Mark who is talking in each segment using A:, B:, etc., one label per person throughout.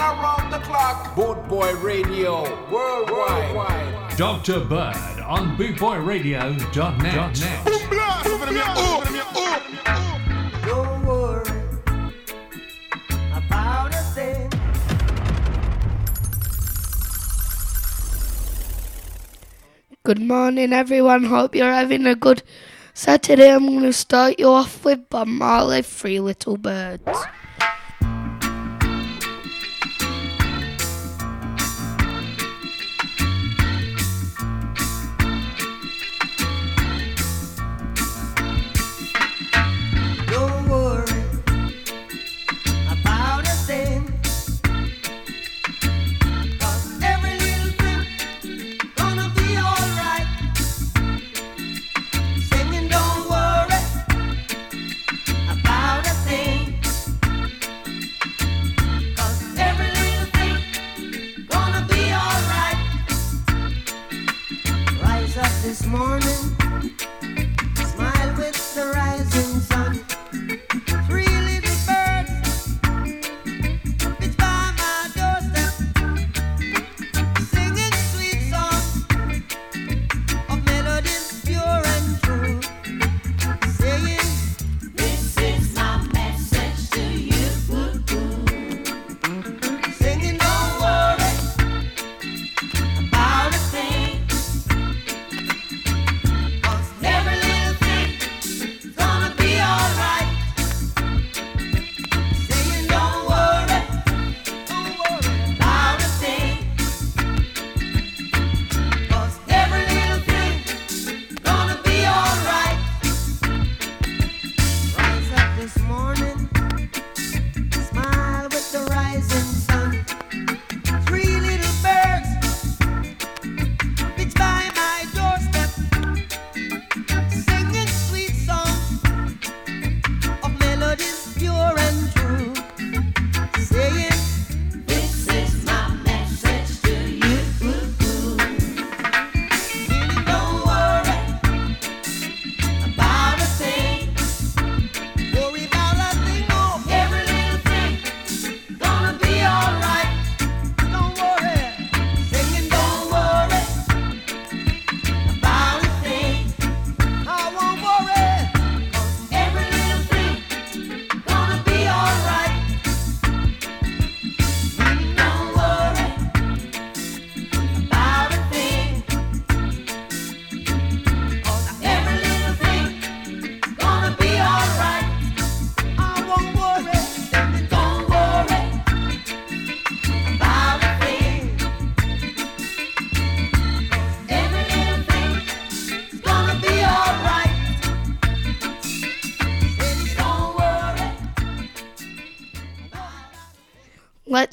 A: around the clock. Boot Boy Radio, worldwide. worldwide.
B: Dr. Bird on bootboyradio.net.
C: Don't worry about a thing.
D: Good morning, everyone. Hope you're having a good Saturday. I'm going to start you off with Bob Marley, Three Little Birds.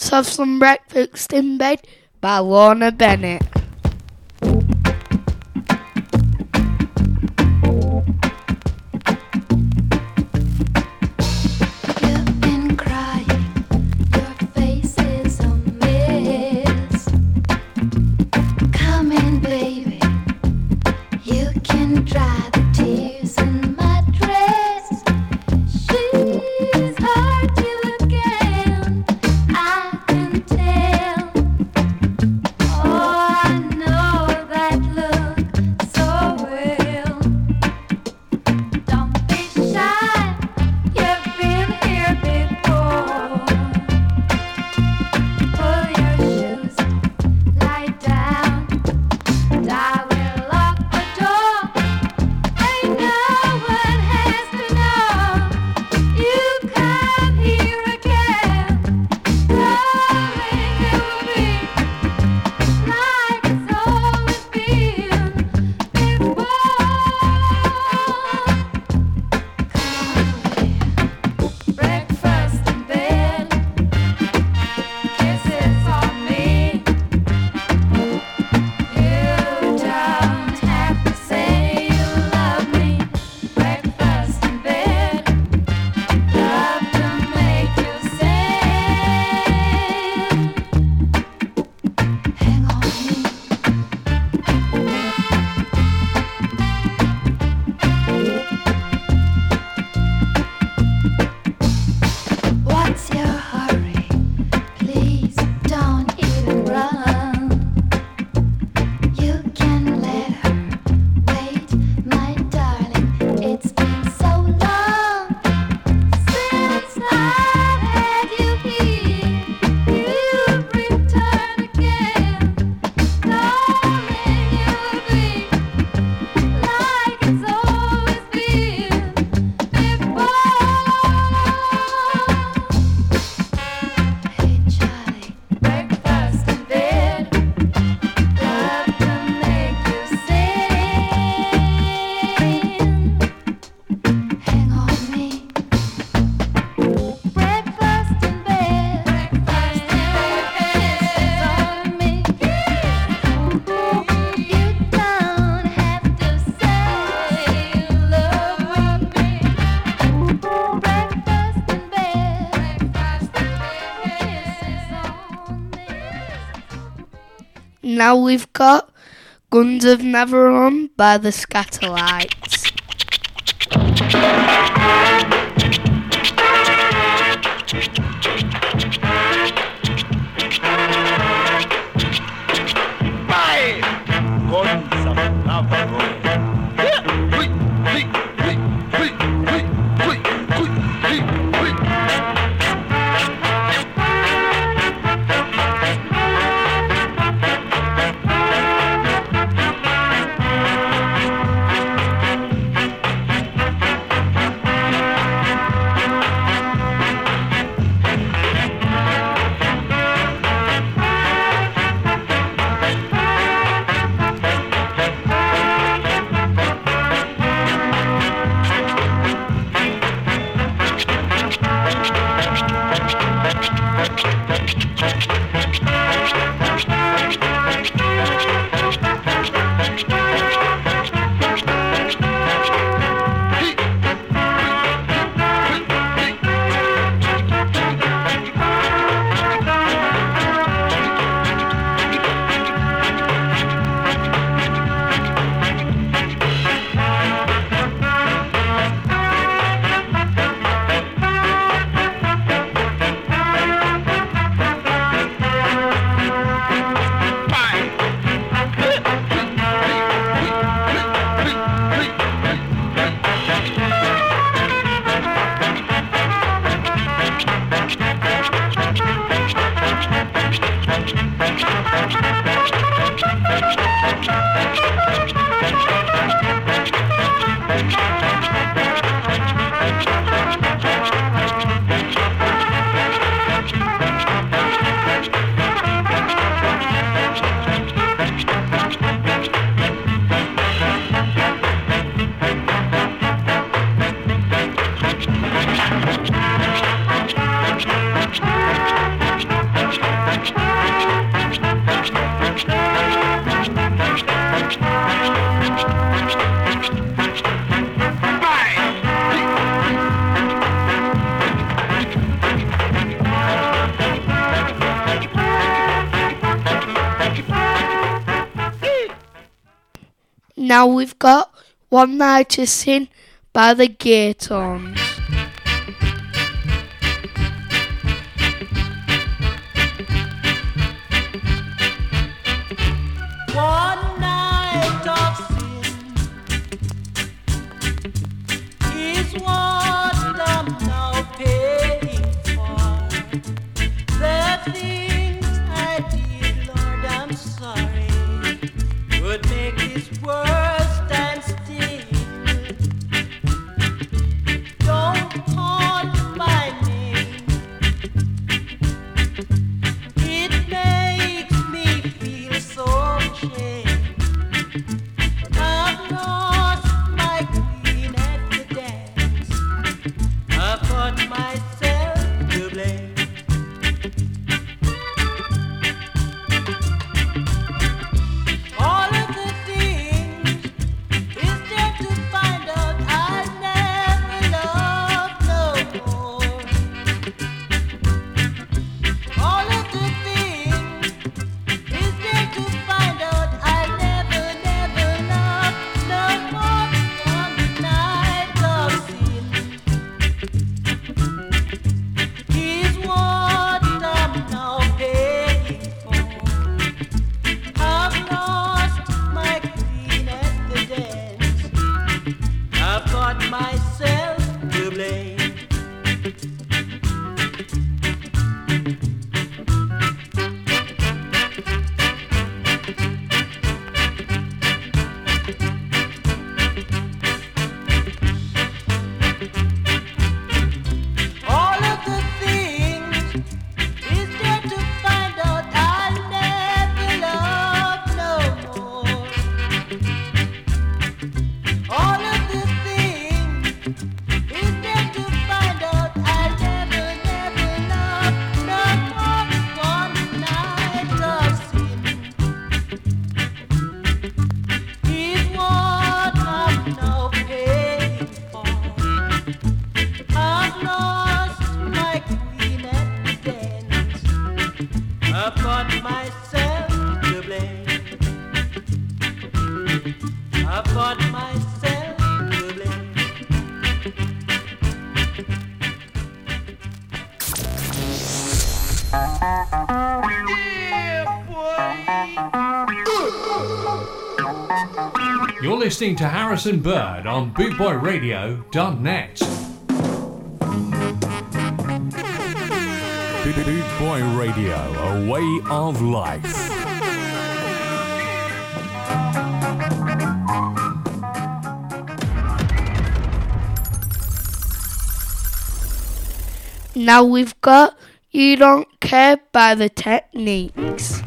D: Let's Have Some Breakfast in Bed by Lorna Bennett.
E: We've got Guns of Navarone by the Skatalites. Now we've got One Sin by the Gaytones.
B: You're listening to Harrison Bird on BootboyRadio.net.
F: Boot Boy Radio, a way of life.
G: now we've got You Don't Care by the Techniques.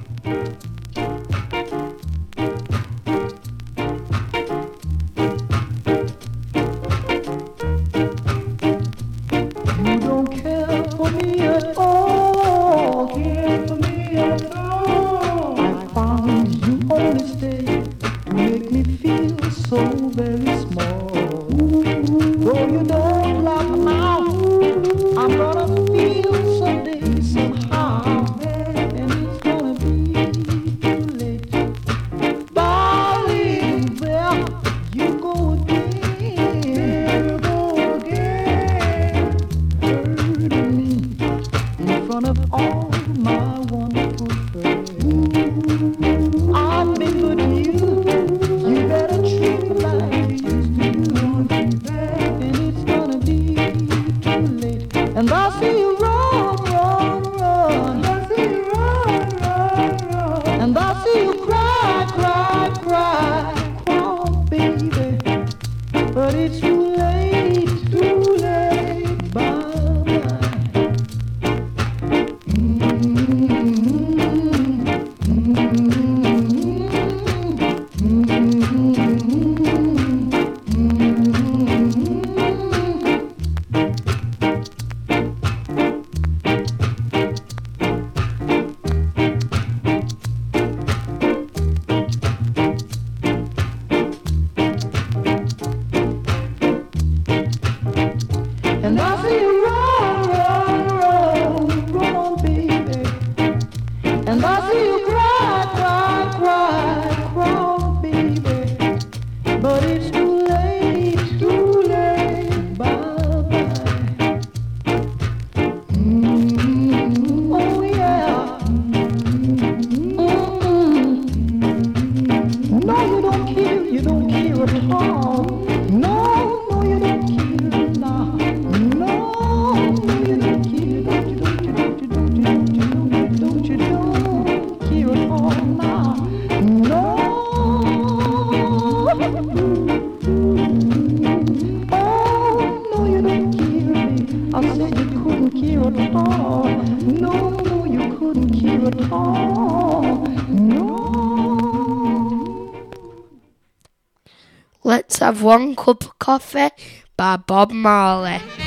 G: By Bob Marley.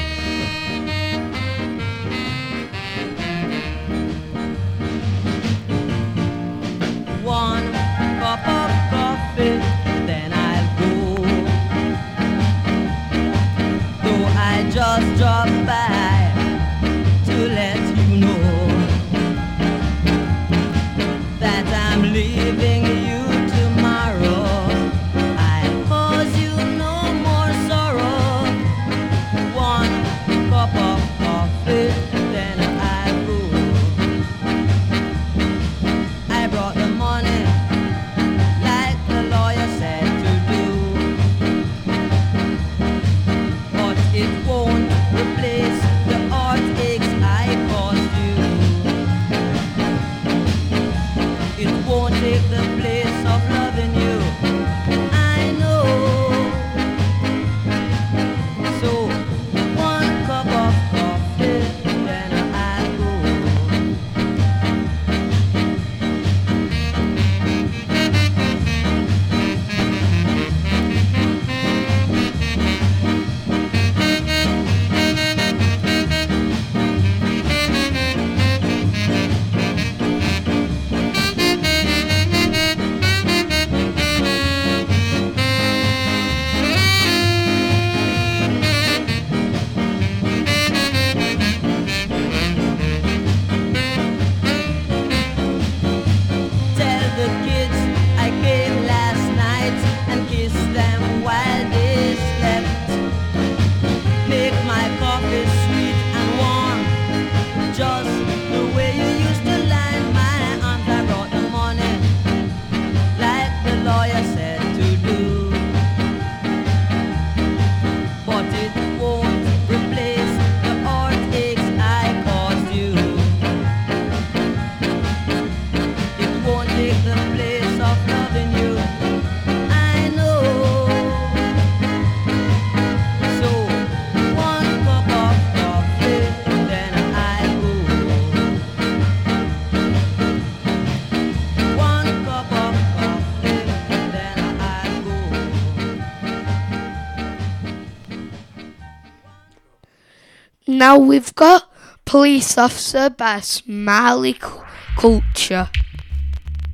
H: Now we've got police officer by Smiley Cu- Culture.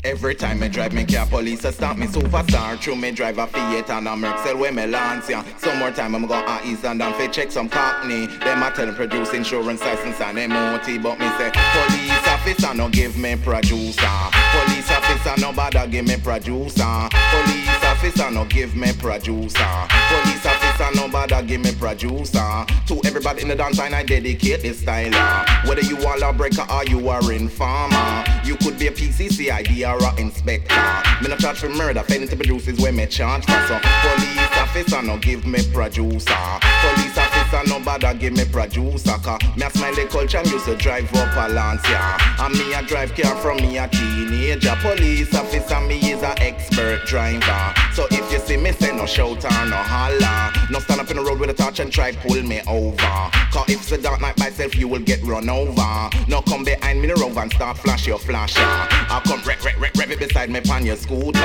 I: Every time I drive me car, police a stop me superstar. True me drive a Fiat and a Mercel where me lance ya. Some more time I'm going to East and down fi check some cockney. Them a tell produce insurance license and MOT, but me say police officer no give me producer. Police officer no bother give me producer. Police officer no give me producer. Police officer no bother give me producer. To everybody in the dance line I dedicate this style. uh. Whether you are a breaker or you are informer, you could be a PCC ID or a inspector. Me no charge for murder, failing to produce is where me charge for. So police officer no give me producer. Police officer no bother give me producer. Cause me a smile the culture used to drive up a Lancia. And me a drive car from me a teenager. Police officer me is a expert driver. So if you see me say no shout or no holler, no stand up in the road with a torch and try pull me over. Cause if it's a dark night by self you will get run over. No come behind me the road and start flash your flasher. I come rev rev rev rev it beside me pan your scooter.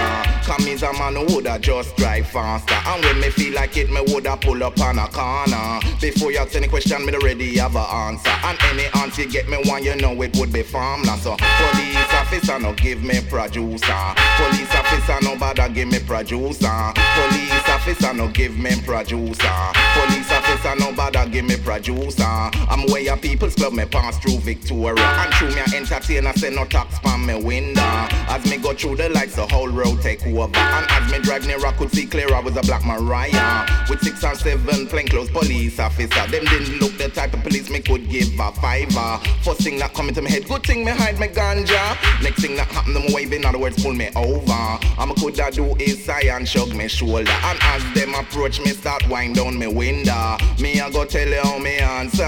I: Come is a man who woulda just drive faster. And when me feel like it, me woulda pull up on a corner. Before you ask any question, me already have a answer. And any answer you get me one, you know it would be farmland. So police officer no give me producer. Police officer no bother give me producer. Police officer no give me producer. Police officer no bother give me producer. I'm where your people's club me pass through Victoria. And through me a entertainer say no tax pan me window. As me go through the lights, the whole road take over. And as me drive near, I could see clear I was a black Mariah. With six and seven plainclothes police officer. Them didn't look the type of police me could give a fiver. First thing that come into my head, good thing me hide my ganja. Next thing that happen, them wave in other words pull me over. I'm a could that do is sigh and shrug me shoulder. And as them approach me, start wind down me window. Me I go tell you how me answer.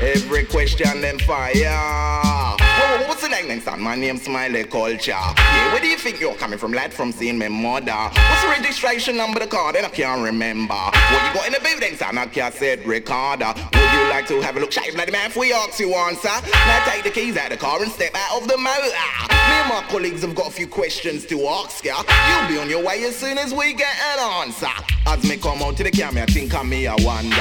I: Every question them fire. Whoa, whoa, what's name next? My name's Smiley Culture. Yeah, where do you think you're coming from, lad? From seeing my mother. What's the registration number the car? Then I can't remember. What you got in the building, son? I can't say Ricardo. Would you like to have a look? Shave bloody man, if we ask you answer. Now take the keys out of the car and step out of the motor. Me and my colleagues have got a few questions to ask ya. You'll be on your way as soon as we get an answer. As me come out to the camera, I think I'm me, I wonder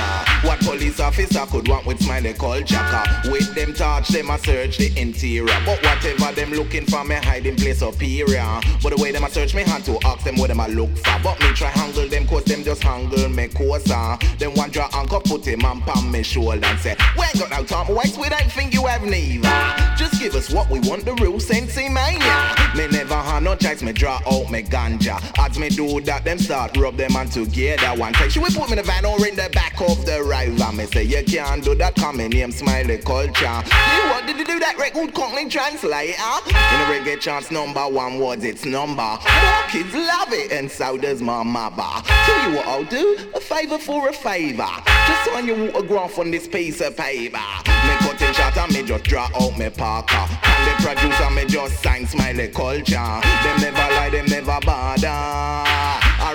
I: what police officer could want with smiley culture. With them touch, them a search the interior. But whatever them looking for, me hiding place superior. But the way them a search me had to ask them what them a look for. But me try handle them cause them just handle me closer. Then one draw anchor put him on palm me shoulder and say, We ain't got no time waste, we don't think you have neither. Just give us what we want, the real sensei mania. Me never had no choice, me draw out me ganja. As me do that, them start rub them on together. One time, she will put me in the van or in the back of the river. Me say, you can't do that, come in name smiley culture. You what did you do that record company translator? In a reggae chance number one was it's number. More kids love it, and so does my mother. Tell you what I'll do, a favor for a favor. Just sign your autograph on this piece of paper. Me cutting shot and me just draw out me parker. And the producer me just sign smiley culture. Them never lie, them never bother.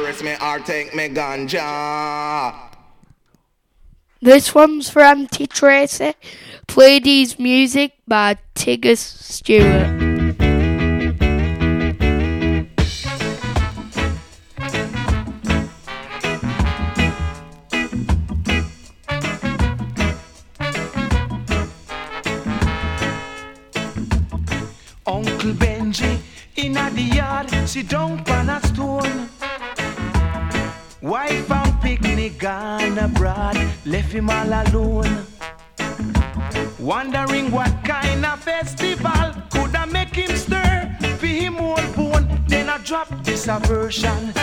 I: Arrest me or take me ganja.
H: This one's for Auntie Tracy. Play these music by Tinga Stewart.
J: This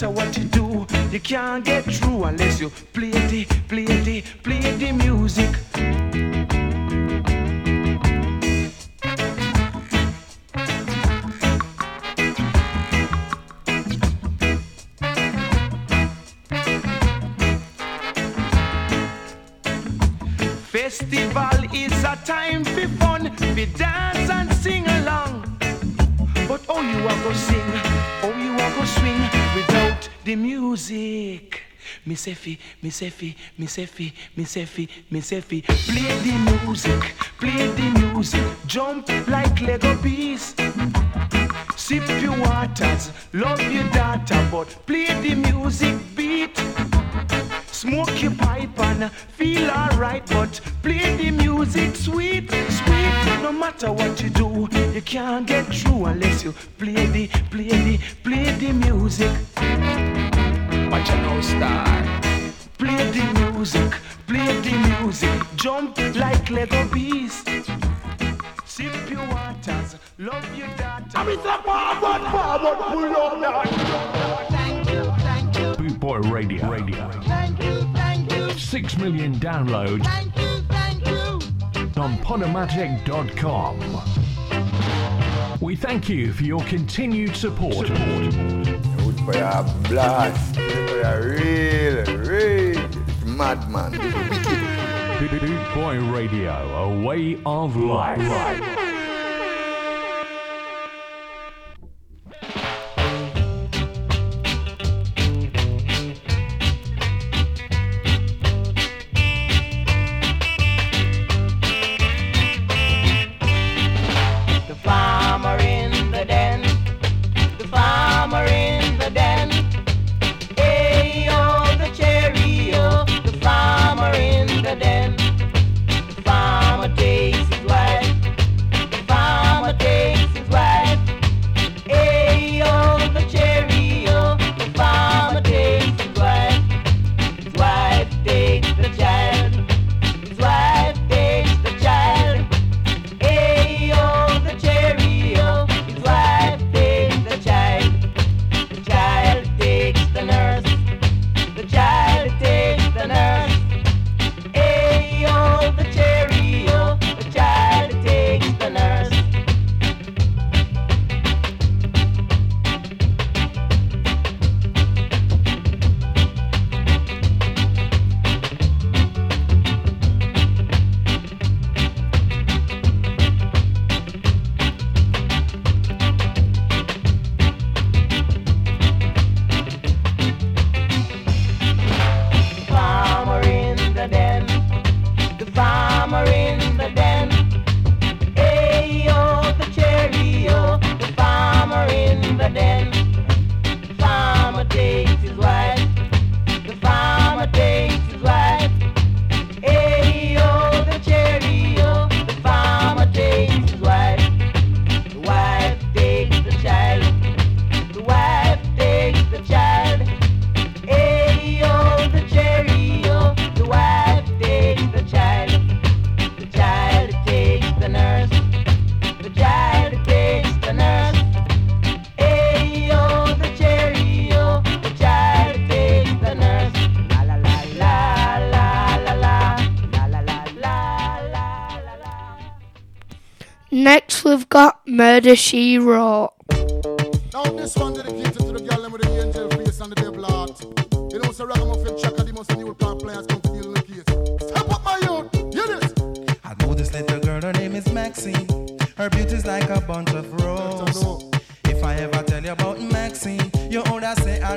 K: matter what you do, you can't get through unless you play the, play the, play the music. Festival is a time for fun, for dance and sing along. But oh, you are go sing, oh, you are go swing the music. Fi, me say fi, me say fi, me say fi. Play the music, play the music, jump like Lego bees. Sip your waters, love your daughter, but play the music beat. Smoke your pipe and feel alright, but play the music sweet, sweet. No matter what you do, you can't get through unless you play the, play the, play the music.
L: Watch out now, star.
K: Play the music, play the music, jump like Lego bees. Sip your waters, love your daughter. I'm in the forward, forward, pull up now.
B: Thank you, thank you,
D: Boot Boy Radio. Radio.
B: thank you, thank you,
D: Six million downloads
B: thank you, thank you.
D: On Podomatic.com. We thank you for your continued support.
M: Good for your blast. For your real, real madman.
D: Boot Boy Radio, a way of life.
F: Next, we've got Murder She Wrote.
N: Now, this one dedicated to the girl with the angel face and the devil heart. You know, Sarah, I'm the most new players come to deal the case. Step up, my youth, hear this.
J: I know this little girl, her name is Maxine. Her beauty's like a bunch of roses. If I ever tell you about Maxine, you would say I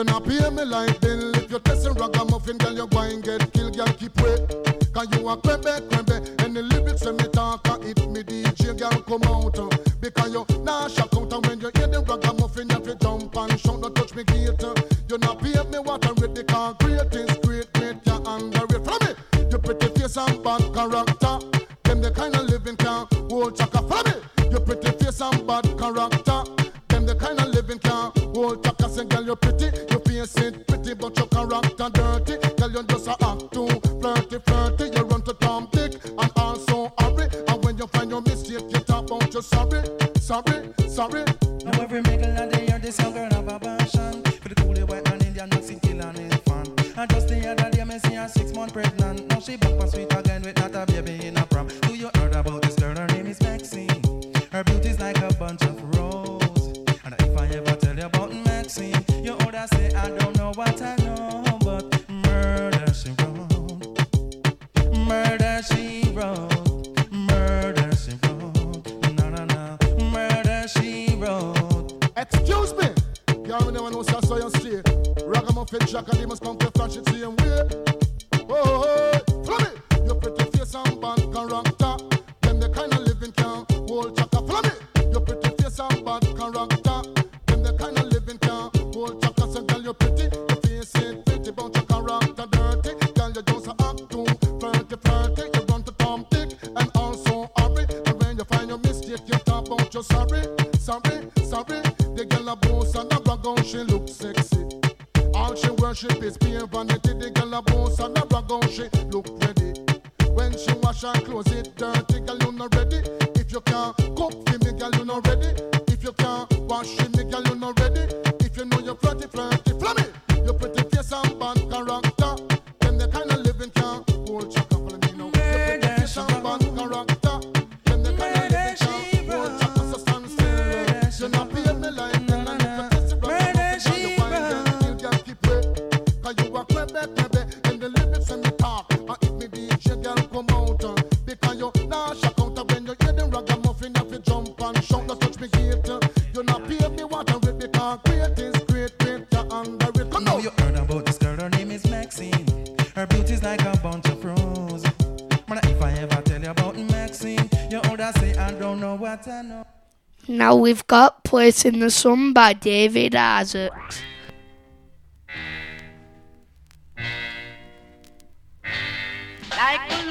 J: you
N: not pay me like bill, if you're testing ragamuffin, girl, you're going get killed, girl, keep wait. Cause you a crembe, crembe, and the lyrics when me talk, I hit me DJ, girl, come out. sorry.
J: Now every middle of they year, this young girl
H: We've Got Place in the Sun by David Isaacs.
O: Like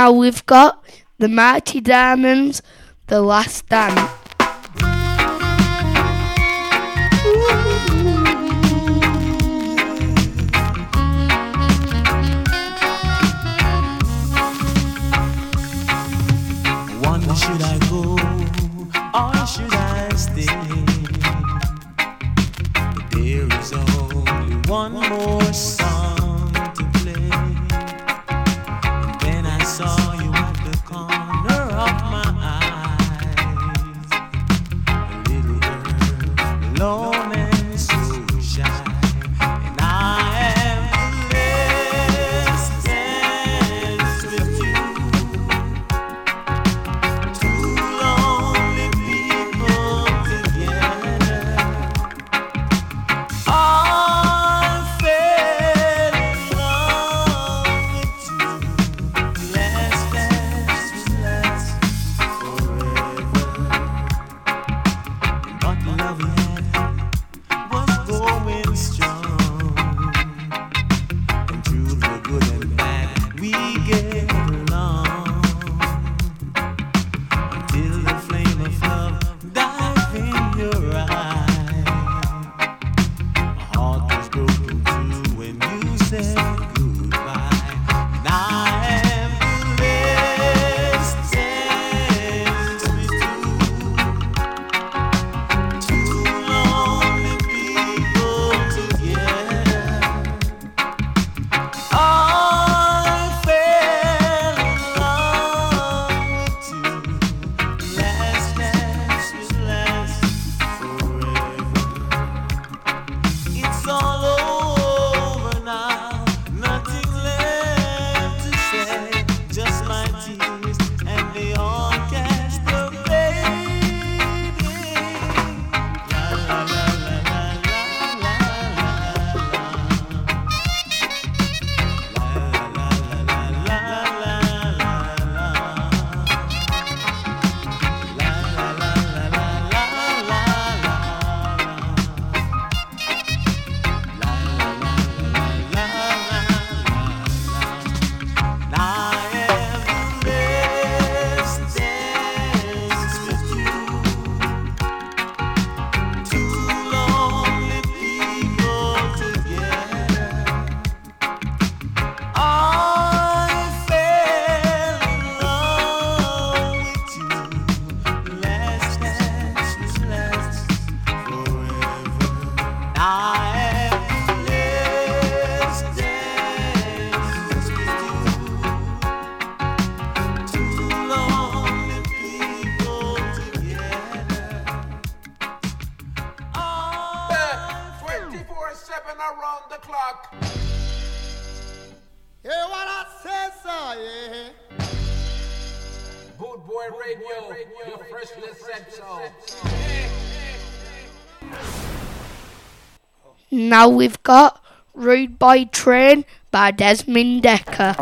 P: Now we've got the Mighty Diamonds, The Last Dance.
Q: Now
P: we've got Rude Boy Train by Desmond
F: Dekker.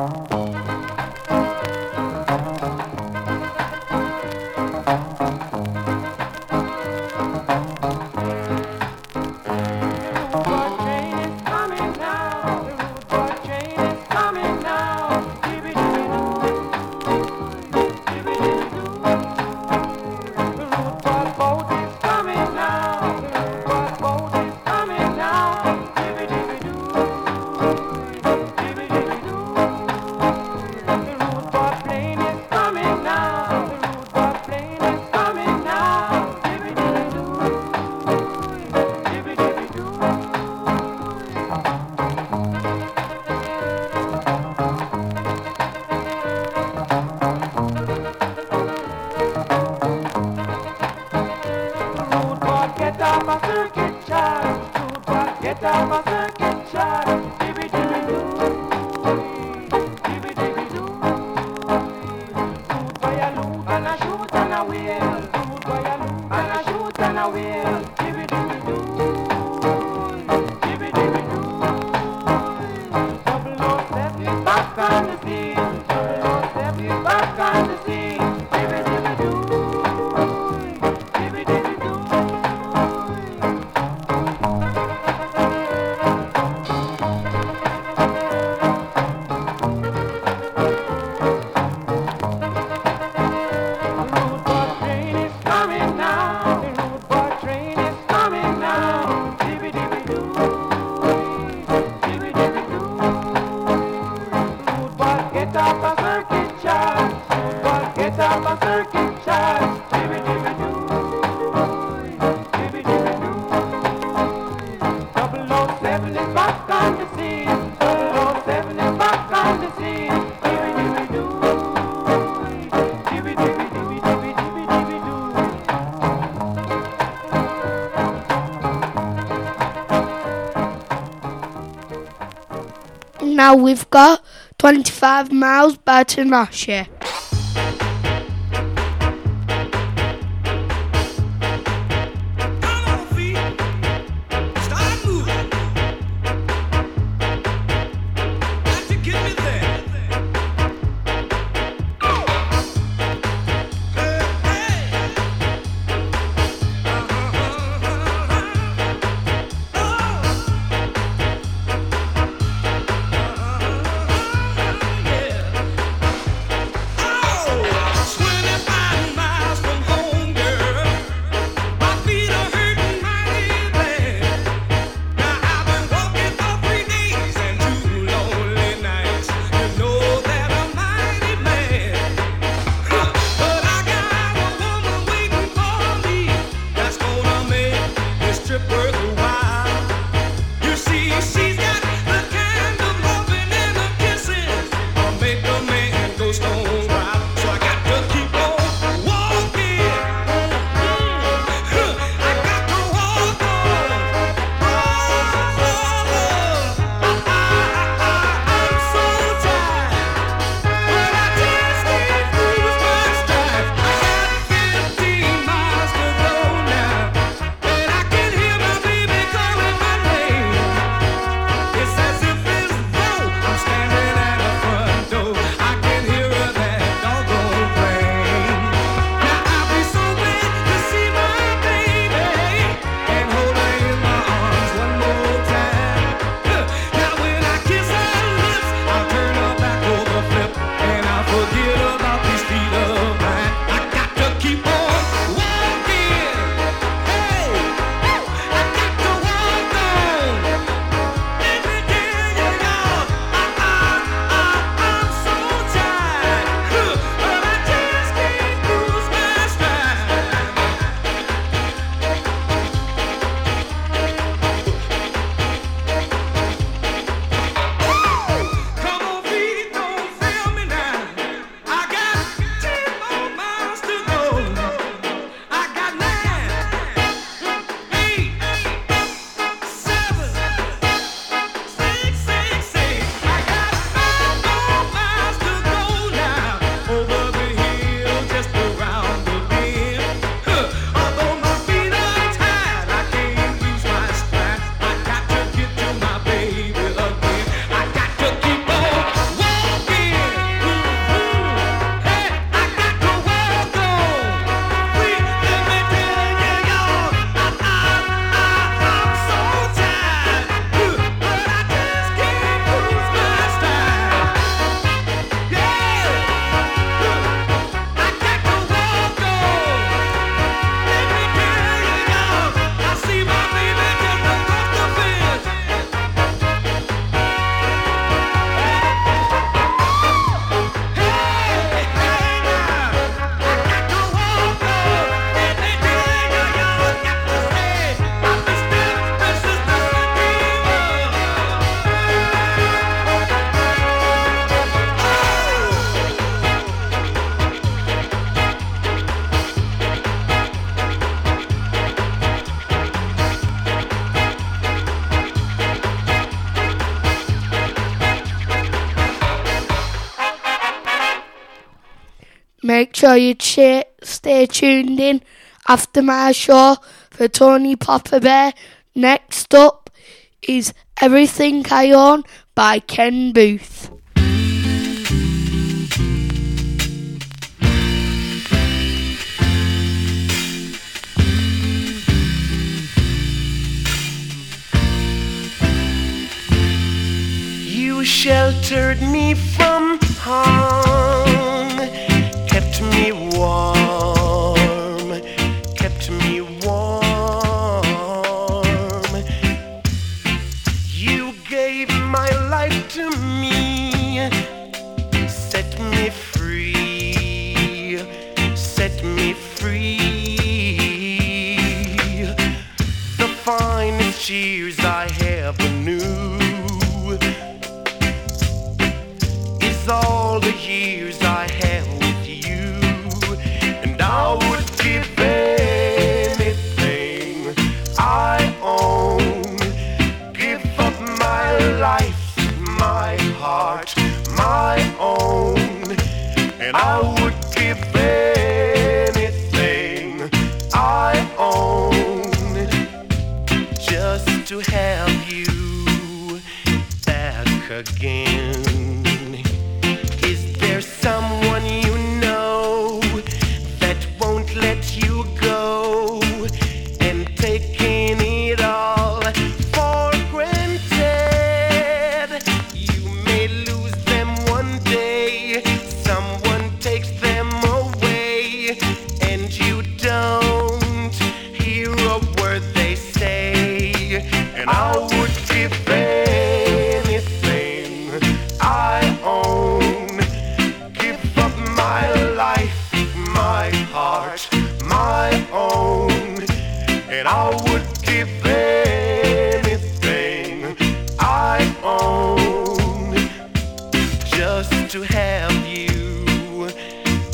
F: now
H: we've got 25 miles by
F: to
H: Russia. sure you stay tuned in after my show for Tony Popper Bear. Next up is Everything I Own by Ken Boothe.
R: You sheltered me from harm. to have you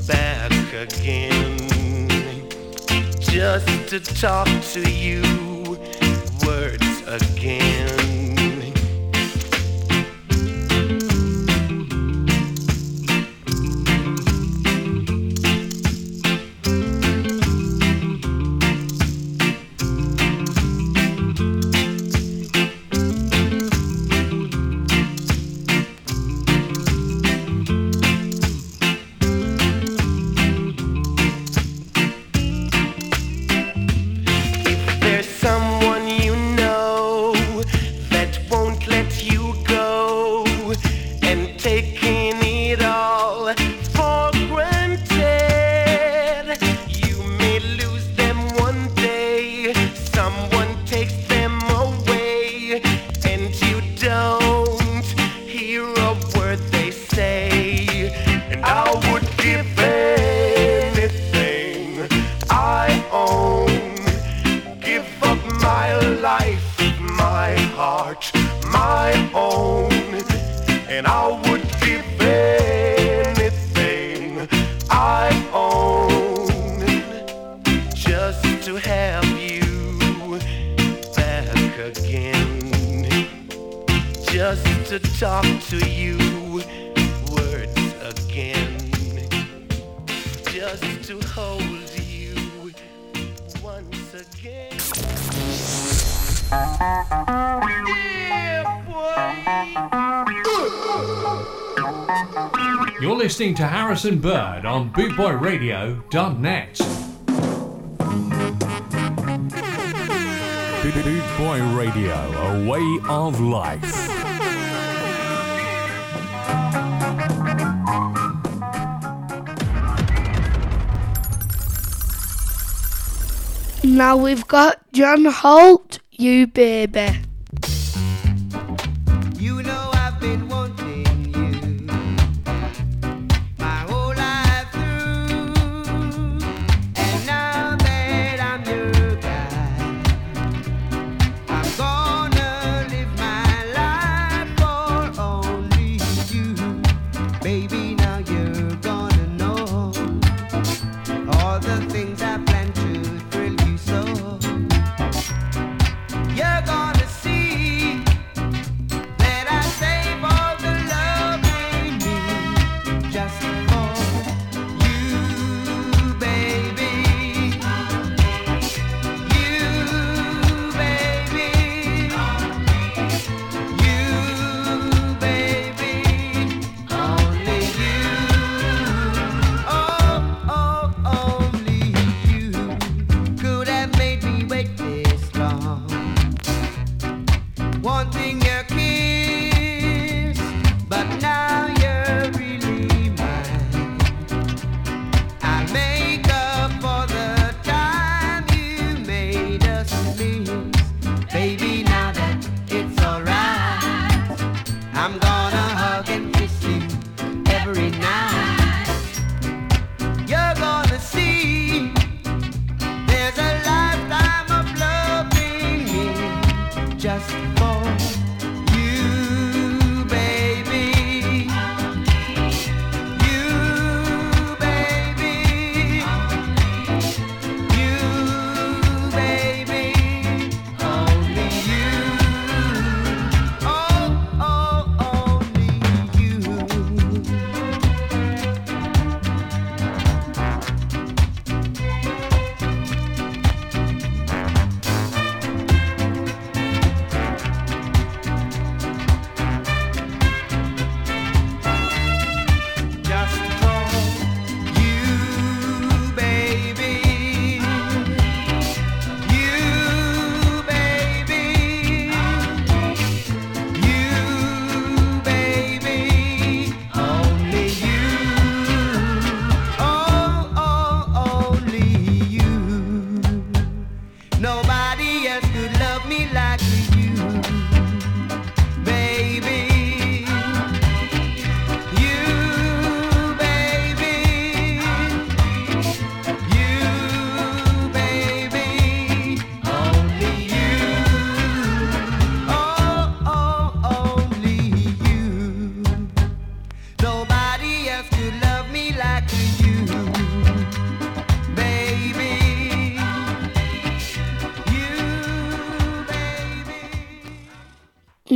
R: back again. Just to talk to you words again.
S: Harrison Bird on bootboyradio.net.
B: Boot Boy Radio, a way of life.
D: Now we've got John Holt, you baby.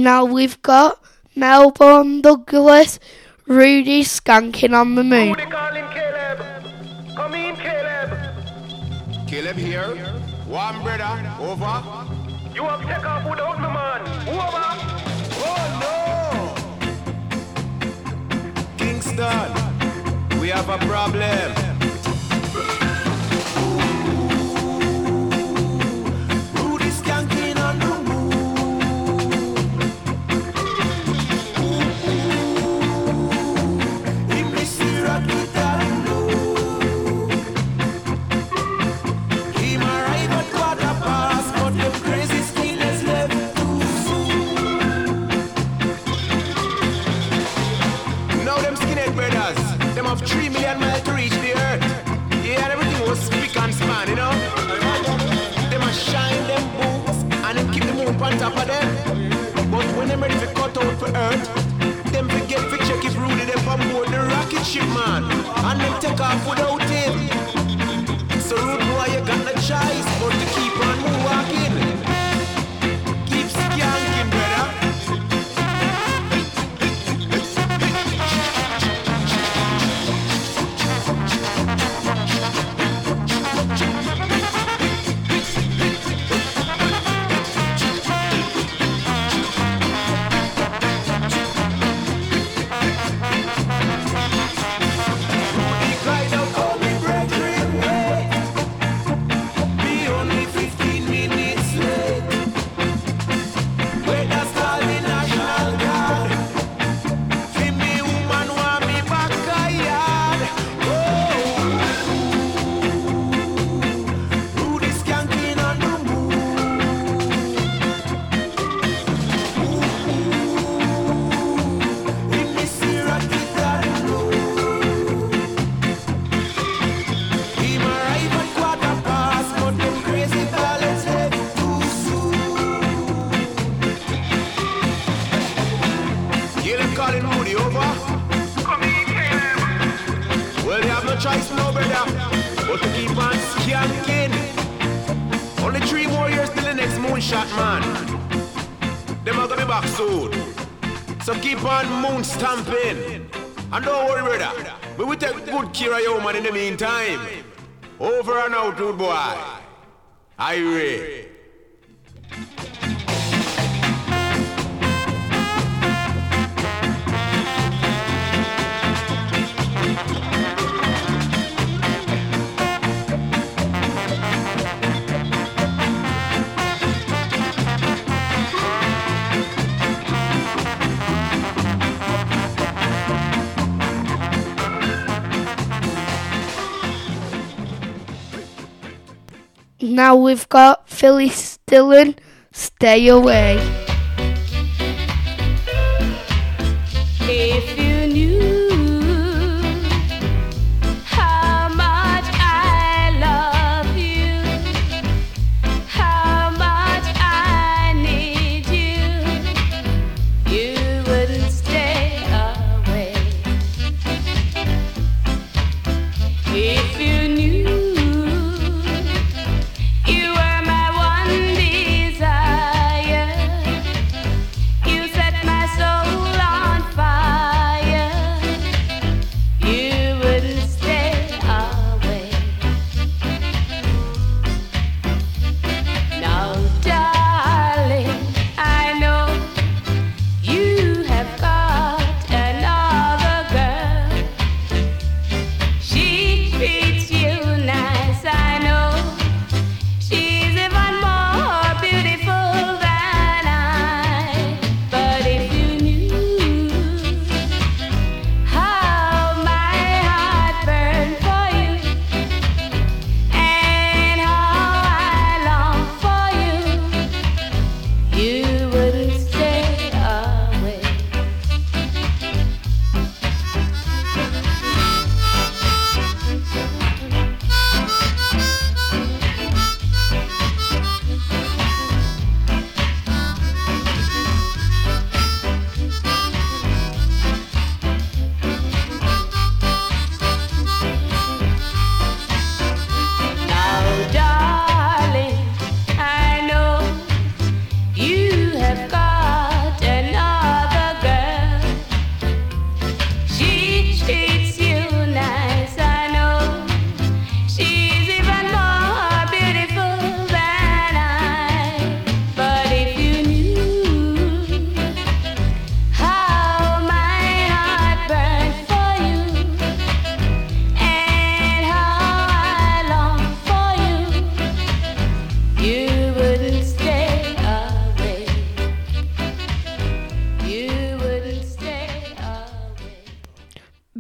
T: Now
U: we've got Melbourne Douglas, Rudy skanking on the moon.
F: over? Well, you have no choice, no brother, but to keep on skanking. Only three more years till the next moonshot, man. Them are gonna be back soon. So keep on moon stamping. And don't worry, brother. We will take good care of you, man, in the meantime. Over and out, good boy. Irate.
U: now we've got Phyllis Dillon. Stay Away.
V: If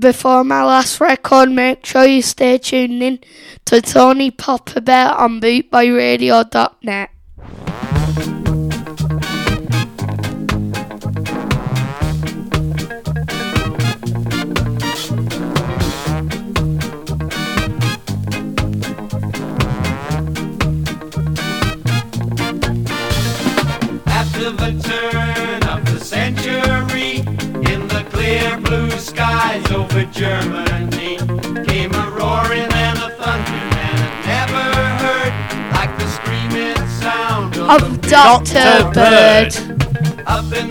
H: before my last record, make sure you stay tuned in to Tony Popper Bear on bootboyradio.net.
W: for Germany came a roaring and a thundering, and it never heard like the screaming sound of,
H: of Dr. Bird.
W: Bird. Up in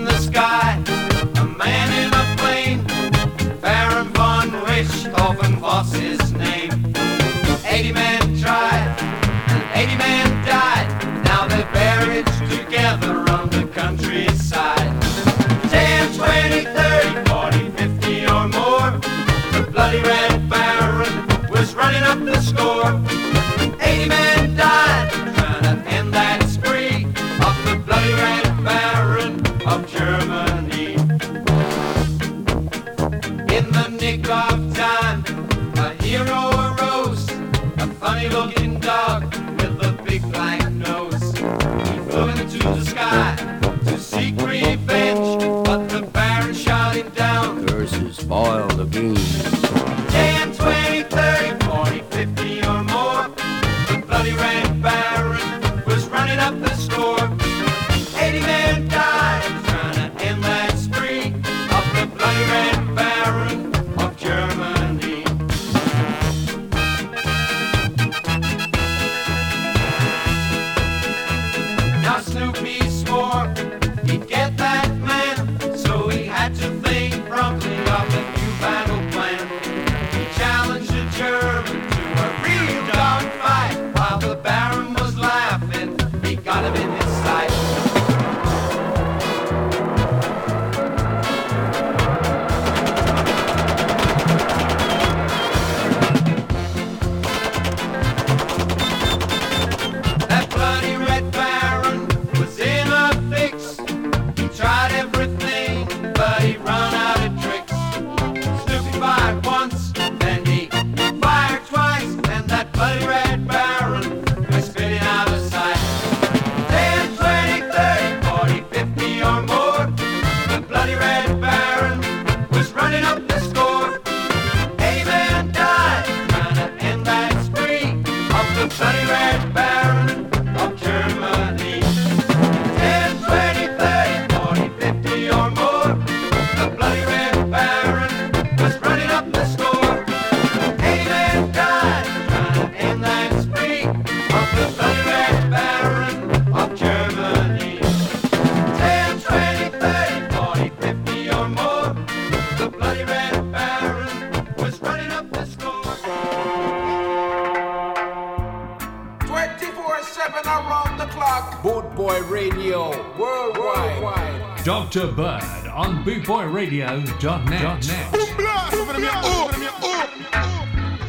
D: Bird on bootboyradio.net.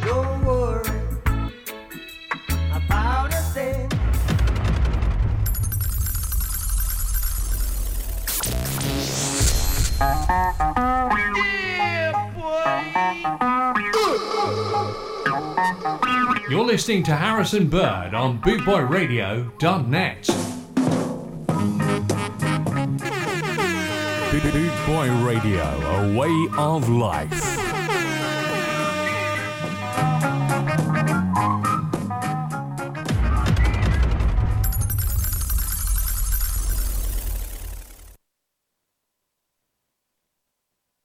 C: Don't worry about a thing.
D: You're listening to Harrison Bird on bootboyradio.net.
B: Radio, a way of life.